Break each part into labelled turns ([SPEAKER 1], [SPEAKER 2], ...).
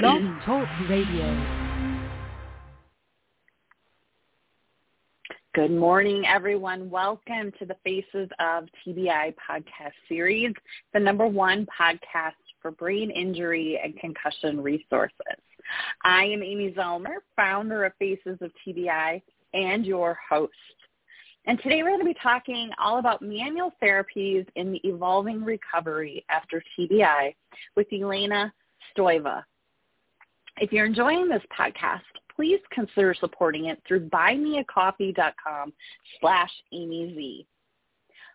[SPEAKER 1] Blog Talk Radio.
[SPEAKER 2] Good morning, everyone. Welcome to the Faces of TBI podcast series, the number one podcast for brain injury and concussion resources. I am Amy Zellmer, founder of Faces of TBI and your host. And today we're going to be talking all about manual therapies in the evolving recovery after TBI with Elena Stoeva. If you're enjoying this podcast, please consider supporting it through buymeacoffee.com slash amyz.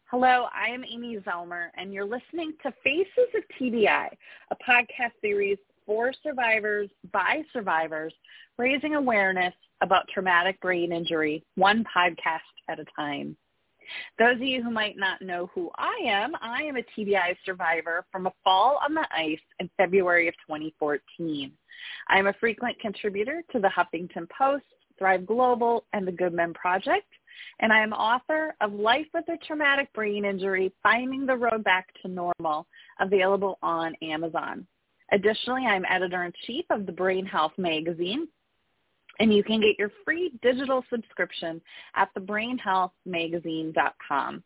[SPEAKER 2] Hello, I am Amy Zellmer, and you're listening to Faces of TBI, a podcast series for survivors by survivors, raising awareness about traumatic brain injury, one podcast at a time. Those of you who might not know who I am, I am a TBI survivor from a fall on the ice in February of 2014. I am a frequent contributor to the Huffington Post, Thrive Global, and the Good Men Project, and I am author of Life with a Traumatic Brain Injury, Finding the Road Back to Normal, available on Amazon. Additionally, I'm editor-in-chief of the Brain Health magazine, and you can get your free digital subscription at thebrainhealthmagazine.com.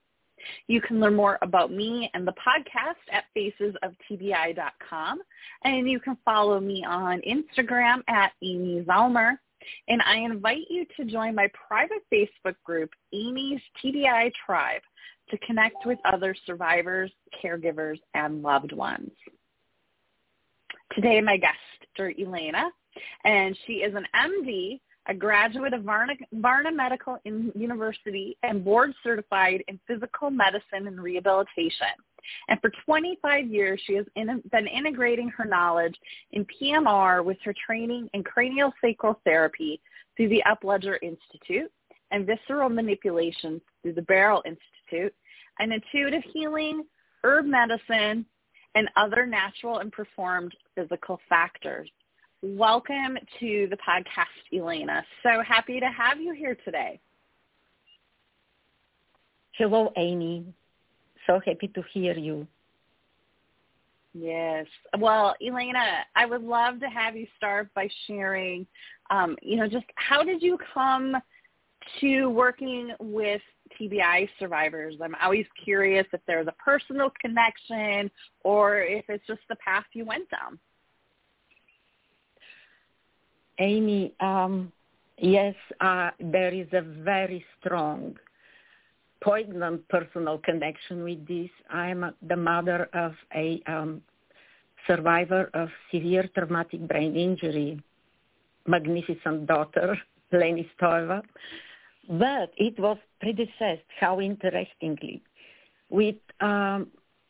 [SPEAKER 2] You can learn more about me and the podcast at facesoftbi.com. And you can follow me on Instagram at Amy Zellmer. And I invite you to join my private Facebook group, Amy's TBI Tribe, to connect with other survivors, caregivers, and loved ones. Today, my guest, Dr. Elena, and she is an MD a graduate of Varna, Varna Medical University and board certified in physical medicine and rehabilitation. And for 25 years, she has in, been integrating her knowledge in PMR with her training in cranial sacral therapy through the Upledger Institute and visceral manipulations through the Barral Institute and intuitive healing, herb medicine, and other natural and performed physical factors. Welcome to the podcast, Elena. So happy to have you here today.
[SPEAKER 3] Hello, Amy. So happy to hear you.
[SPEAKER 2] Yes. Well, Elena, I would love to have you start by sharing, um, you know, just how did you come to working with TBI survivors? I'm always curious if there's a personal connection or if it's just the path you went down.
[SPEAKER 3] Amy, um, yes, uh, there is a very strong, poignant personal connection with this. I am the mother of a um, survivor of severe traumatic brain injury, magnificent daughter, Leni Stoeva. But it was predecessed, how interestingly, with um,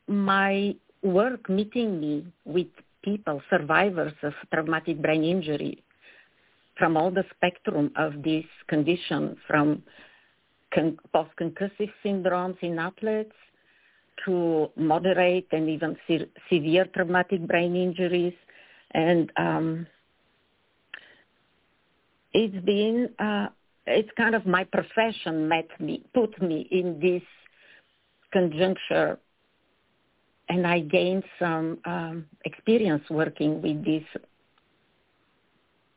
[SPEAKER 3] my work meeting me with people, survivors of traumatic brain injury, from all the spectrum of this condition, from con- post-concussive syndromes in athletes to moderate and even se- severe traumatic brain injuries. And um, it's been, uh, it's kind of my profession met me, put me in this conjuncture and I gained some um, experience working with these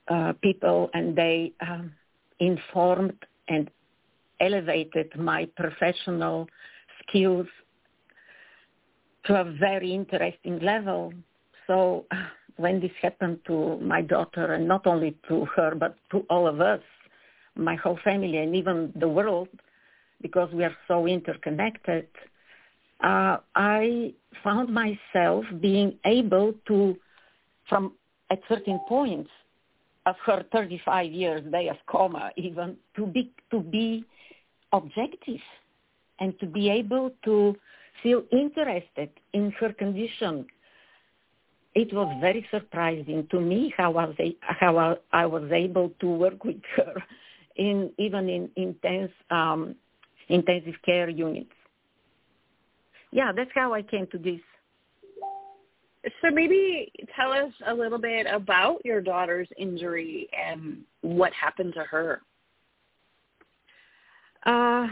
[SPEAKER 3] uh, people and they um, informed and elevated my professional skills to a very interesting level. So when this happened to my daughter, and not only to her, but to all of us, my whole family, and even the world, because we are so interconnected, uh, I found myself being able to, from at certain points, of her 35 years day of coma even to be to be objective and to be able to feel interested in her condition it was very surprising to me how I was how I was able to work with her in even in intense um, intensive care units. Yeah, that's how I came to this
[SPEAKER 2] so maybe tell us a little bit about your daughter's injury and what happened to her.
[SPEAKER 3] Uh,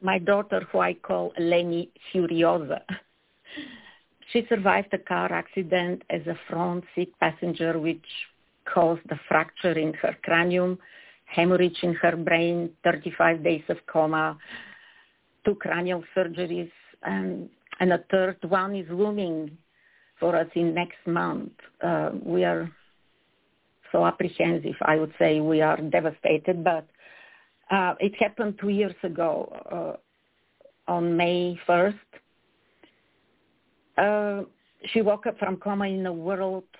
[SPEAKER 3] my daughter, who I call Leni Furiosa, She survived a car accident as a front seat passenger, which caused a fracture in her cranium, hemorrhage in her brain, 35 days of coma, two cranial surgeries, and, and a third one is looming for us in next month. Uh, we are so apprehensive. I would say we are devastated, but uh, it happened two years ago uh, on May 1st. Uh, she woke up from coma in a world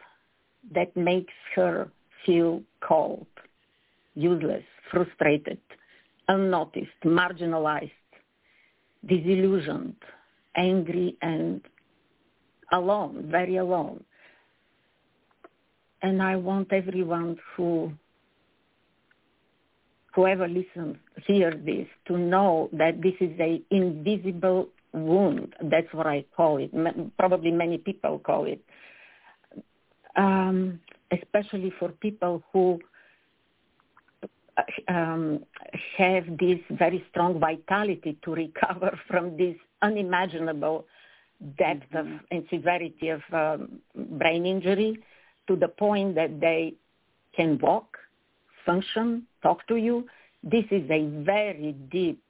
[SPEAKER 3] that makes her feel cold, useless, frustrated, unnoticed, marginalized, disillusioned, angry, and alone, very alone. And I want everyone who, whoever listens, hear this, to know that this is a invisible wound. That's what I call it. Probably many people call it. Um, especially for people who um, have this very strong vitality to recover from this unimaginable depth mm-hmm. of and severity of um, brain injury to the point that they can walk, function, talk to you. This is a very deep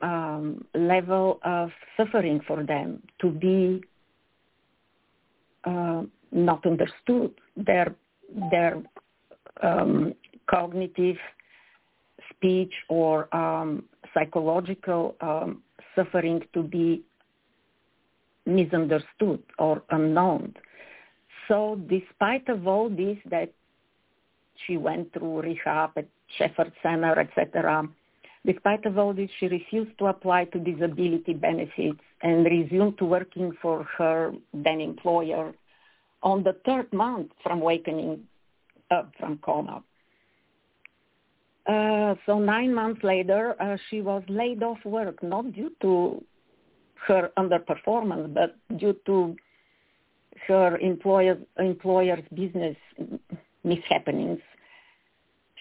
[SPEAKER 3] um, level of suffering for them to be uh, not understood. Their their um, cognitive, speech, or um, psychological um, suffering to be misunderstood or unknown. So despite of all this that she went through rehab at Shepherd Center, etc., despite of all this, she refused to apply to disability benefits and resumed to working for her then employer on the third month from wakening up from coma. Uh, so nine months later, uh, she was laid off work, not due to her underperformance, but due to her employer, employer's business mishappenings.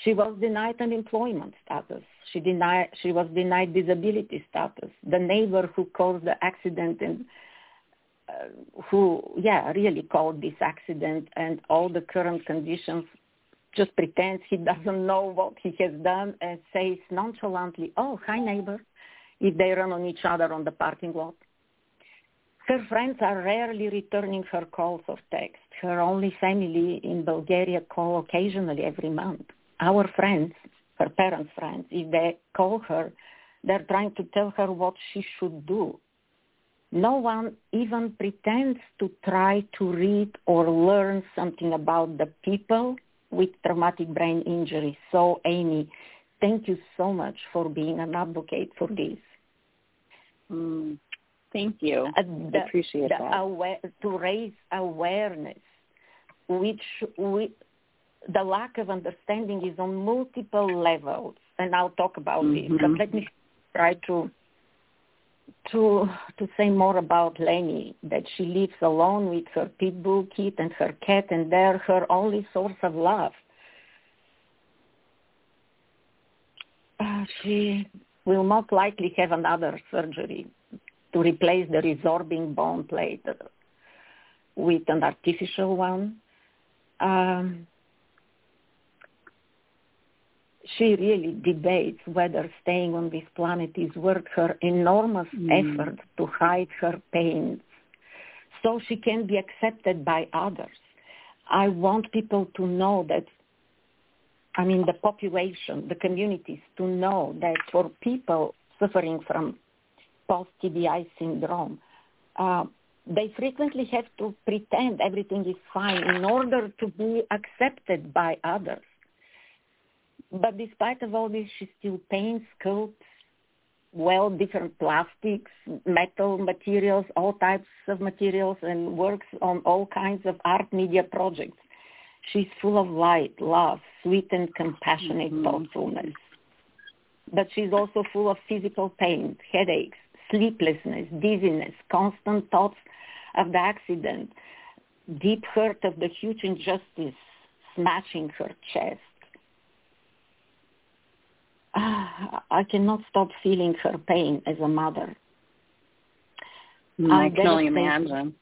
[SPEAKER 3] She was denied unemployment status. She, denied, she was denied disability status. The neighbor who caused the accident and uh, who, yeah, really caused this accident and all the current conditions just pretends he doesn't know what he has done and says nonchalantly, oh, hi neighbor, if they run on each other on the parking lot. Her friends are rarely returning her calls or texts. Her only family in Bulgaria call occasionally every month. Our friends, her parents' friends, if they call her, they're trying to tell her what she should do. No one even pretends to try to read or learn something about the people with traumatic brain injury. So Amy, thank you so much for being an advocate for this.
[SPEAKER 2] Mm, thank you. Uh, the, appreciate
[SPEAKER 3] the
[SPEAKER 2] that.
[SPEAKER 3] Aware, to raise awareness, which we, the lack of understanding is on multiple levels, and I'll talk about mm-hmm. it. But let me try to to to say more about Leni, that she lives alone with her pit bull kit and her cat, and they're her only source of love. Uh, she will most likely have another surgery to replace the resorbing bone plate with an artificial one. Um, she really debates whether staying on this planet is worth her enormous mm. effort to hide her pains so she can be accepted by others. I want people to know that, I mean, the population, the communities to know that for people suffering from post-TBI syndrome, uh, they frequently have to pretend everything is fine in order to be accepted by others. But despite of all this, she still paints, sculpts, well, different plastics, metal materials, all types of materials, and works on all kinds of art media projects. She's full of light, love, sweet and compassionate mm-hmm. thoughtfulness. But she's also full of physical pain, headaches, sleeplessness, dizziness, constant thoughts of the accident, deep hurt of the huge injustice smashing her chest. I cannot stop feeling her pain as a mother.
[SPEAKER 2] I can only imagine.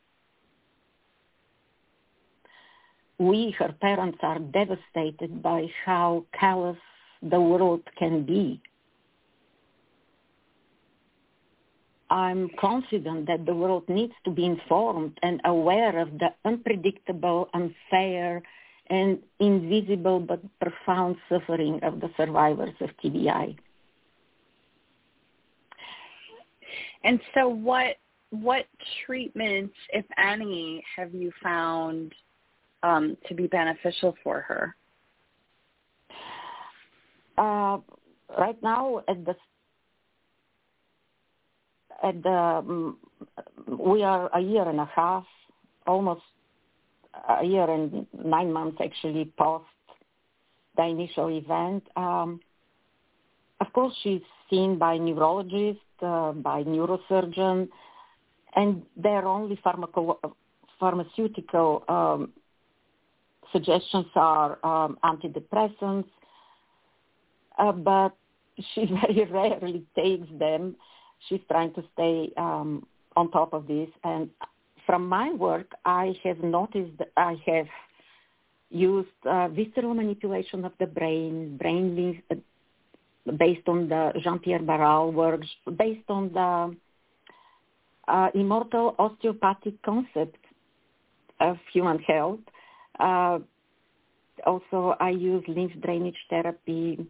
[SPEAKER 3] We, her parents, are devastated by how callous the world can be. I'm confident that the world needs to be informed and aware of the unpredictable, unfair, and invisible but profound suffering of the survivors of TBI.
[SPEAKER 2] And so what what treatments, if any, have you found um, to be beneficial for her?
[SPEAKER 3] Uh, right now, at the at the um, we are a year and a half, almost a year and nine months actually post the initial event. Um, of course, she's seen by neurologists, uh, by neurosurgeon, and their only pharmaco- pharmaceutical um, suggestions are um, antidepressants, uh, but she very rarely takes them. She's trying to stay um, on top of this. And from my work, I have noticed I have used uh, visceral manipulation of the brain, brain uh, based on the Jean-Pierre Barral work, based on the uh, immortal osteopathic concept of human health. Uh, also, I use lymph drainage therapy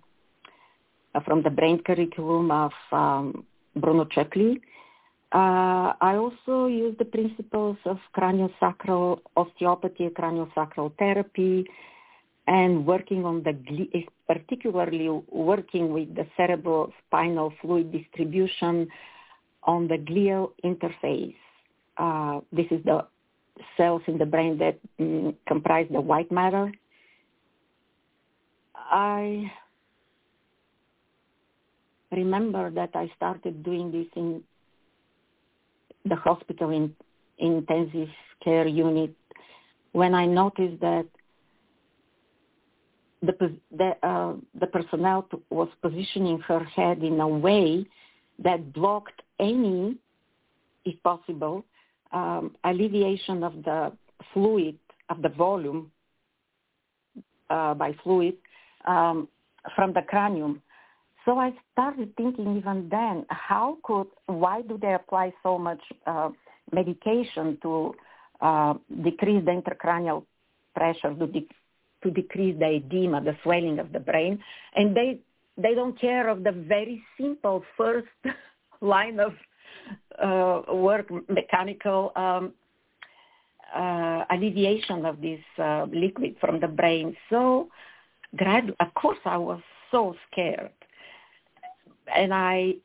[SPEAKER 3] uh, from the brain curriculum of um, Bruno Chikly. Uh, I also use the principles of craniosacral osteopathy, craniosacral therapy, and working on the, particularly working with the cerebrospinal fluid distribution on the glial interface. Uh, this is the cells in the brain that mm, comprise the white matter. I remember that I started doing this in the hospital in intensive care unit when I noticed that the the, uh, the personnel was positioning her head in a way that blocked any, if possible, um, alleviation of the fluid, of the volume uh, by fluid um, from the cranium. So I started thinking even then, how could, why do they apply so much uh, medication to uh, decrease the intracranial pressure, to, de- to decrease the edema, the swelling of the brain, and they they don't care of the very simple first line of uh, work, mechanical um, uh, alleviation of this uh, liquid from the brain. So, of course, I was so scared, and I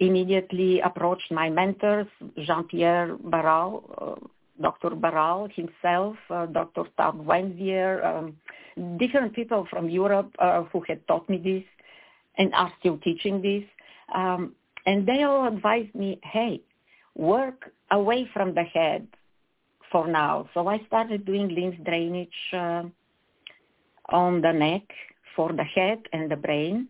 [SPEAKER 3] immediately approached my mentors, Jean-Pierre Barral, uh, Dr. Barral himself, uh, Dr. Tad Wanveer, um, different people from Europe uh, who had taught me this and are still teaching this. Um, and they all advised me, hey, work away from the head for now. So I started doing lymph drainage uh, on the neck for the head and the brain.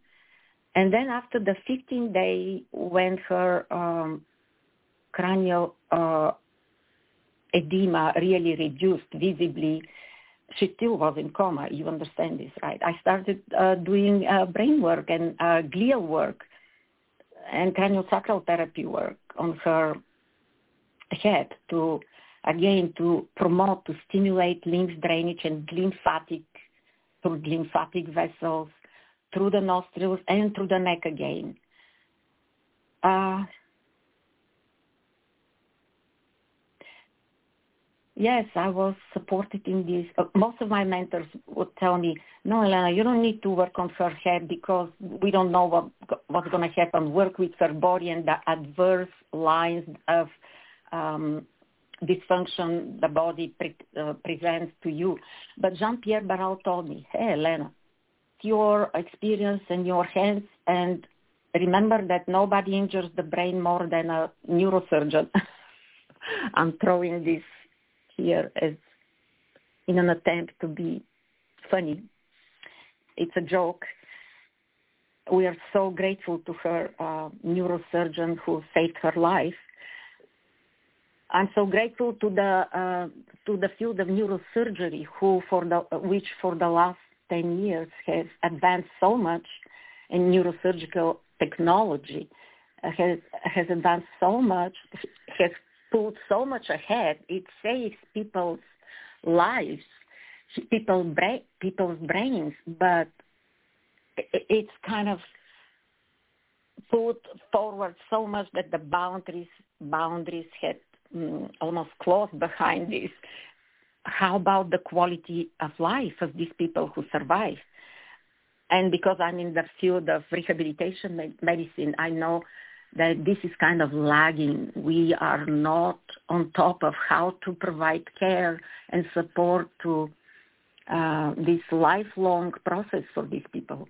[SPEAKER 3] And then after the 15 day, when her um, cranial uh, edema really reduced visibly, she still was in coma. You understand this, right? I started uh, doing uh, brain work and uh, glial work and craniosacral therapy work on her head to, again, to promote, to stimulate lymph drainage and lymphatic, through lymphatic vessels, through the nostrils and through the neck again. Uh, yes, I was supported in this. Uh, most of my mentors would tell me, no, Elena, you don't need to work on her head because we don't know what what's going to happen. Work with her body and the adverse lines of um, dysfunction the body pre- uh, presents to you. But Jean-Pierre Barral told me, hey, Elena, your experience and your hands and remember that nobody injures the brain more than a neurosurgeon. I'm throwing this here as in an attempt to be funny. It's a joke. We are so grateful to her uh, neurosurgeon who saved her life. I'm so grateful to the uh, to the field of neurosurgery, who for the which for the last ten years has advanced so much in neurosurgical technology, uh, has has advanced so much, has put so much ahead. It saves people's lives, bra- people's brains, but it's kind of put forward so much that the boundaries boundaries had um, almost closed behind this. How about the quality of life of these people who survive? And because I'm in the field of rehabilitation medicine, I know that this is kind of lagging. We are not on top of how to provide care and support to uh, this lifelong process for these people.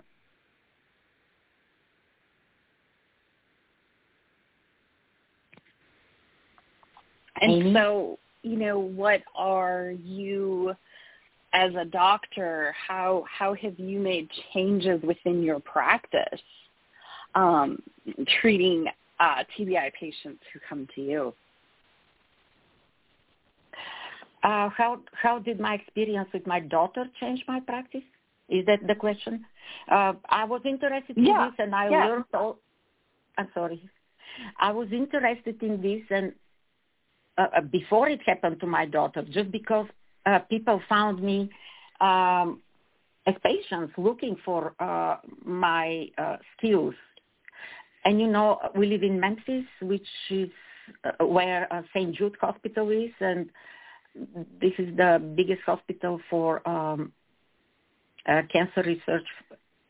[SPEAKER 2] And Amy? so, you know, what are you as a doctor, how how have you made changes within your practice um, treating uh, TBI patients who come to you?
[SPEAKER 3] Uh, how how did my experience with my daughter change my practice? Is that the question? Uh, I was interested in
[SPEAKER 2] yeah.
[SPEAKER 3] this, and I
[SPEAKER 2] yeah.
[SPEAKER 3] learned all. I'm sorry. I was interested in this, and uh, uh, before it happened to my daughter, just because uh, people found me um, as patients looking for uh, my uh, skills. And you know, we live in Memphis, which is uh, where St. Jude Hospital is, and this is the biggest hospital for um, cancer research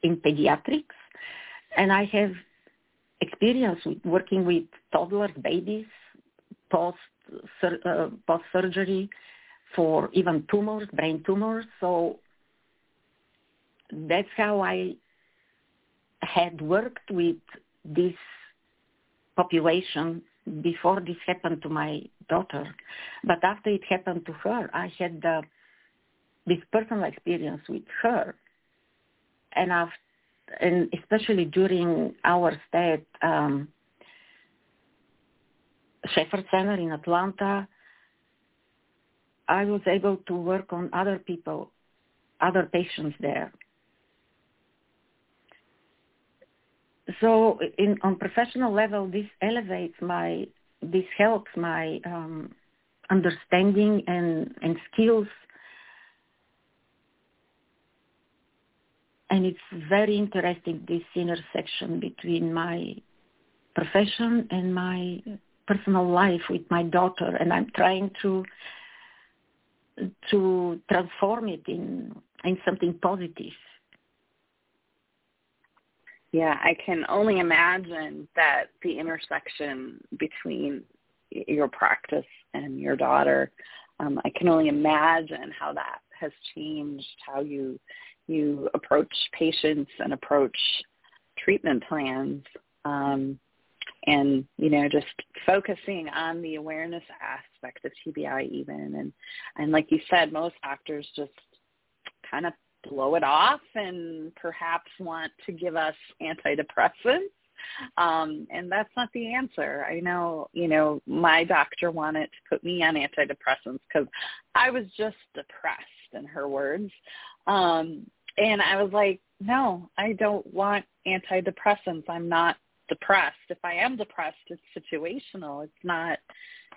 [SPEAKER 3] in pediatrics. And I have experience with working with toddlers, babies, post uh, post surgery for even tumors, brain tumors. So that's how I had worked with this population before this happened to my daughter. But after it happened to her, I had the, this personal experience with her. And, I've, and especially during our stay at um, Shepherd Center in Atlanta, I was able to work on other people, other patients there. So in, on professional level, this elevates my, this helps my um, understanding and, and skills. And it's very interesting, this intersection between my profession and my personal life with my daughter and I'm trying to to transform it in in something positive.
[SPEAKER 2] Yeah, I can only imagine that the intersection between your practice and your daughter, um, I can only imagine how that has changed how you you approach patients and approach treatment plans. Um, and you know just focusing on the awareness aspect of TBI even and and like you said most doctors just kind of blow it off and perhaps want to give us antidepressants um and that's not the answer i know you know my doctor wanted to put me on antidepressants because i was just depressed in her words um and i was like no i don't want antidepressants i'm not depressed. If I am depressed, it's situational. It's not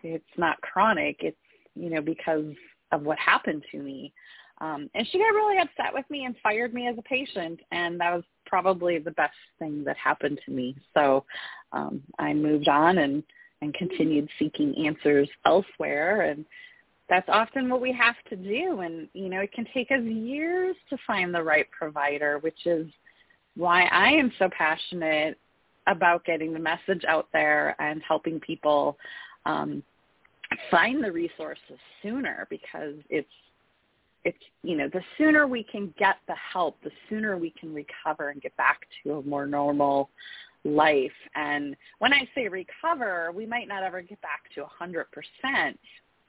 [SPEAKER 2] it's not chronic. It's you know because of what happened to me. Um, and she got really upset with me and fired me as a patient, and that was probably the best thing that happened to me. So um, I moved on and and continued seeking answers elsewhere, and that's often what we have to do. And you know, it can take us years to find the right provider, which is why I am so passionate about getting the message out there and helping people um, find the resources sooner because it's it's you know the sooner we can get the help the sooner we can recover and get back to a more normal life. And when i say recover we might not ever get back to a hundred percent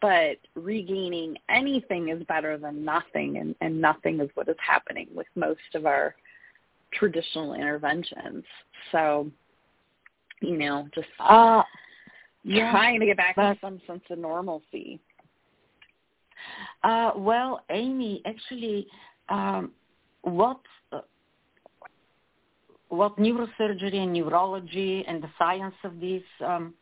[SPEAKER 2] but regaining anything is better than nothing and, and nothing is what is happening with most of our traditional interventions. So you know, just
[SPEAKER 3] uh,
[SPEAKER 2] yeah, trying to get back to some sense of normalcy.
[SPEAKER 3] Uh, well, Amy, actually, um, what uh, what neurosurgery and neurology and the science of this um,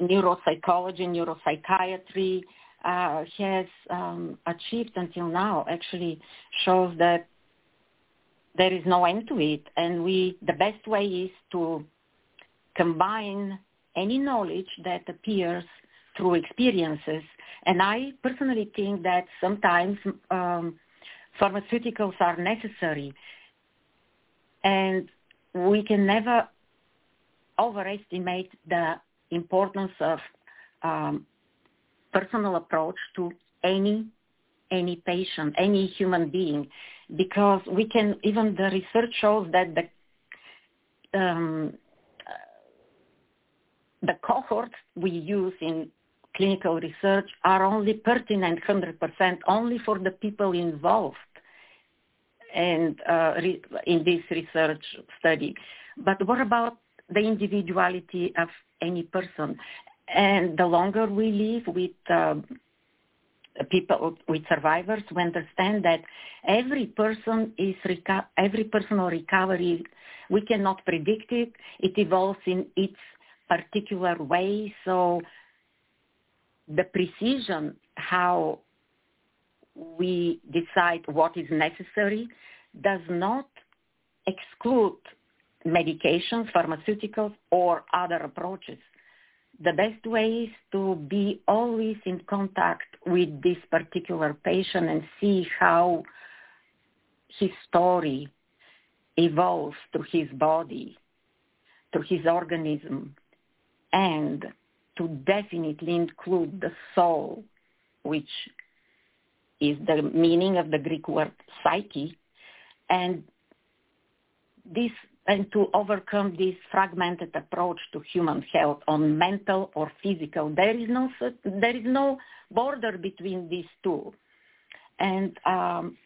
[SPEAKER 3] neuropsychology, neuropsychiatry uh, has um, achieved until now actually shows that there is no end to it, and we the best way is to combine any knowledge that appears through experiences. And I personally think that sometimes um, pharmaceuticals are necessary, and we can never overestimate the importance of um, personal approach to any any patient, any human being, because we can even the research shows that the um, the cohorts we use in clinical research are only pertinent 100% only for the people involved and uh, re- in this research study. But what about the individuality of any person? And the longer we live with uh, people, with survivors, we understand that every person is reco- every personal recovery. We cannot predict it. It evolves in its particular way. So the precision how we decide what is necessary does not exclude medications, pharmaceuticals, or other approaches. The best way is to be always in contact with this particular patient and see how his story evolves through his body, through his organism, and to definitely include the soul, which is the meaning of the Greek word psyche, and this and to overcome this fragmented approach to human health on mental or physical. There is no there is no border between these two, and um,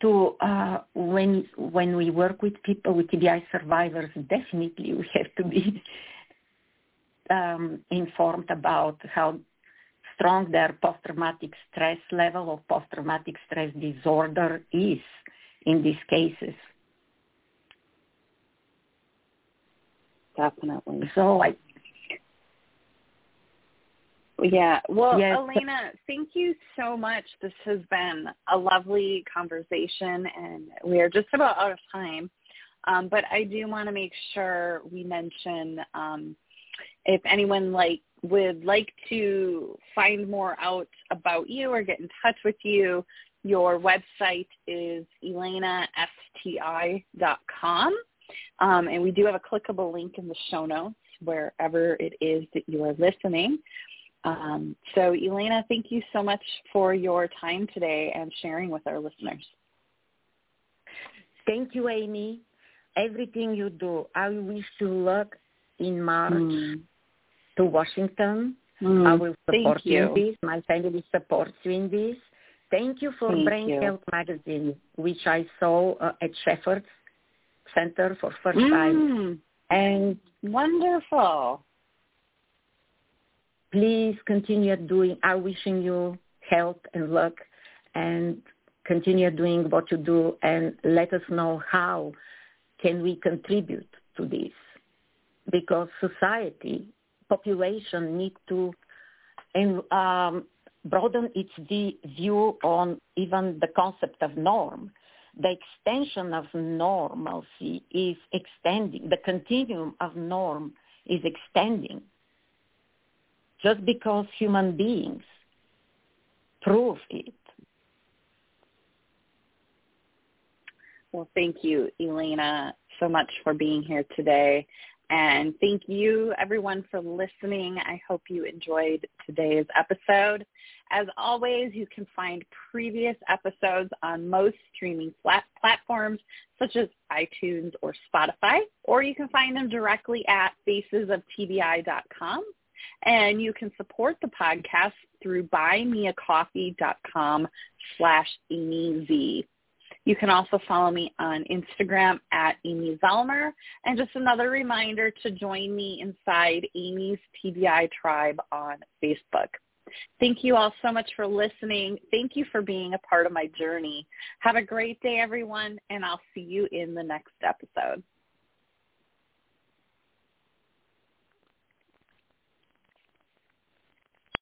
[SPEAKER 3] to uh, when when we work with people with TBI survivors, definitely we have to be um, informed about how strong their post-traumatic stress level or post-traumatic stress disorder is in these cases.
[SPEAKER 2] Definitely.
[SPEAKER 3] So I
[SPEAKER 2] yeah. Well, yes. Elena, thank you so much. This has been a lovely conversation, and we are just about out of time. Um, but I do want to make sure we mention um, if anyone like would like to find more out about you or get in touch with you, your website is elenasti.com. Um, and we do have a clickable link in the show notes wherever it is that you are listening. Um, so Elena, thank you so much for your time today and sharing with our listeners.
[SPEAKER 3] Thank you, Amy. Everything you do, I wish you luck in March mm. to Washington. Mm. I will support you. you. in this. My family supports you in this. Thank you for
[SPEAKER 2] Thank
[SPEAKER 3] Brain
[SPEAKER 2] you.
[SPEAKER 3] Health Magazine, which I saw uh, at Shepherd's Center for first
[SPEAKER 2] mm.
[SPEAKER 3] time. And
[SPEAKER 2] wonderful
[SPEAKER 3] please continue doing, I'm wishing you health and luck and continue doing what you do and let us know how can we contribute to this because society, population need to and, um, broaden its view on even the concept of norm. The extension of normalcy is extending. The continuum of norm is extending just because human beings prove it.
[SPEAKER 2] Well, thank you, Elena, so much for being here today. And thank you, everyone, for listening. I hope you enjoyed today's episode. As always, you can find previous episodes on most streaming platforms such as iTunes or Spotify, or you can find them directly at facesoftbi.com and you can support the podcast through buymeacoffee.com slash Z. You can also follow me on Instagram at Amy Zellmer. And just another reminder to join me inside Amy's TBI tribe on Facebook. Thank you all so much for listening. Thank you for being a part of my journey. Have a great day, everyone, and I'll see you in the next episode.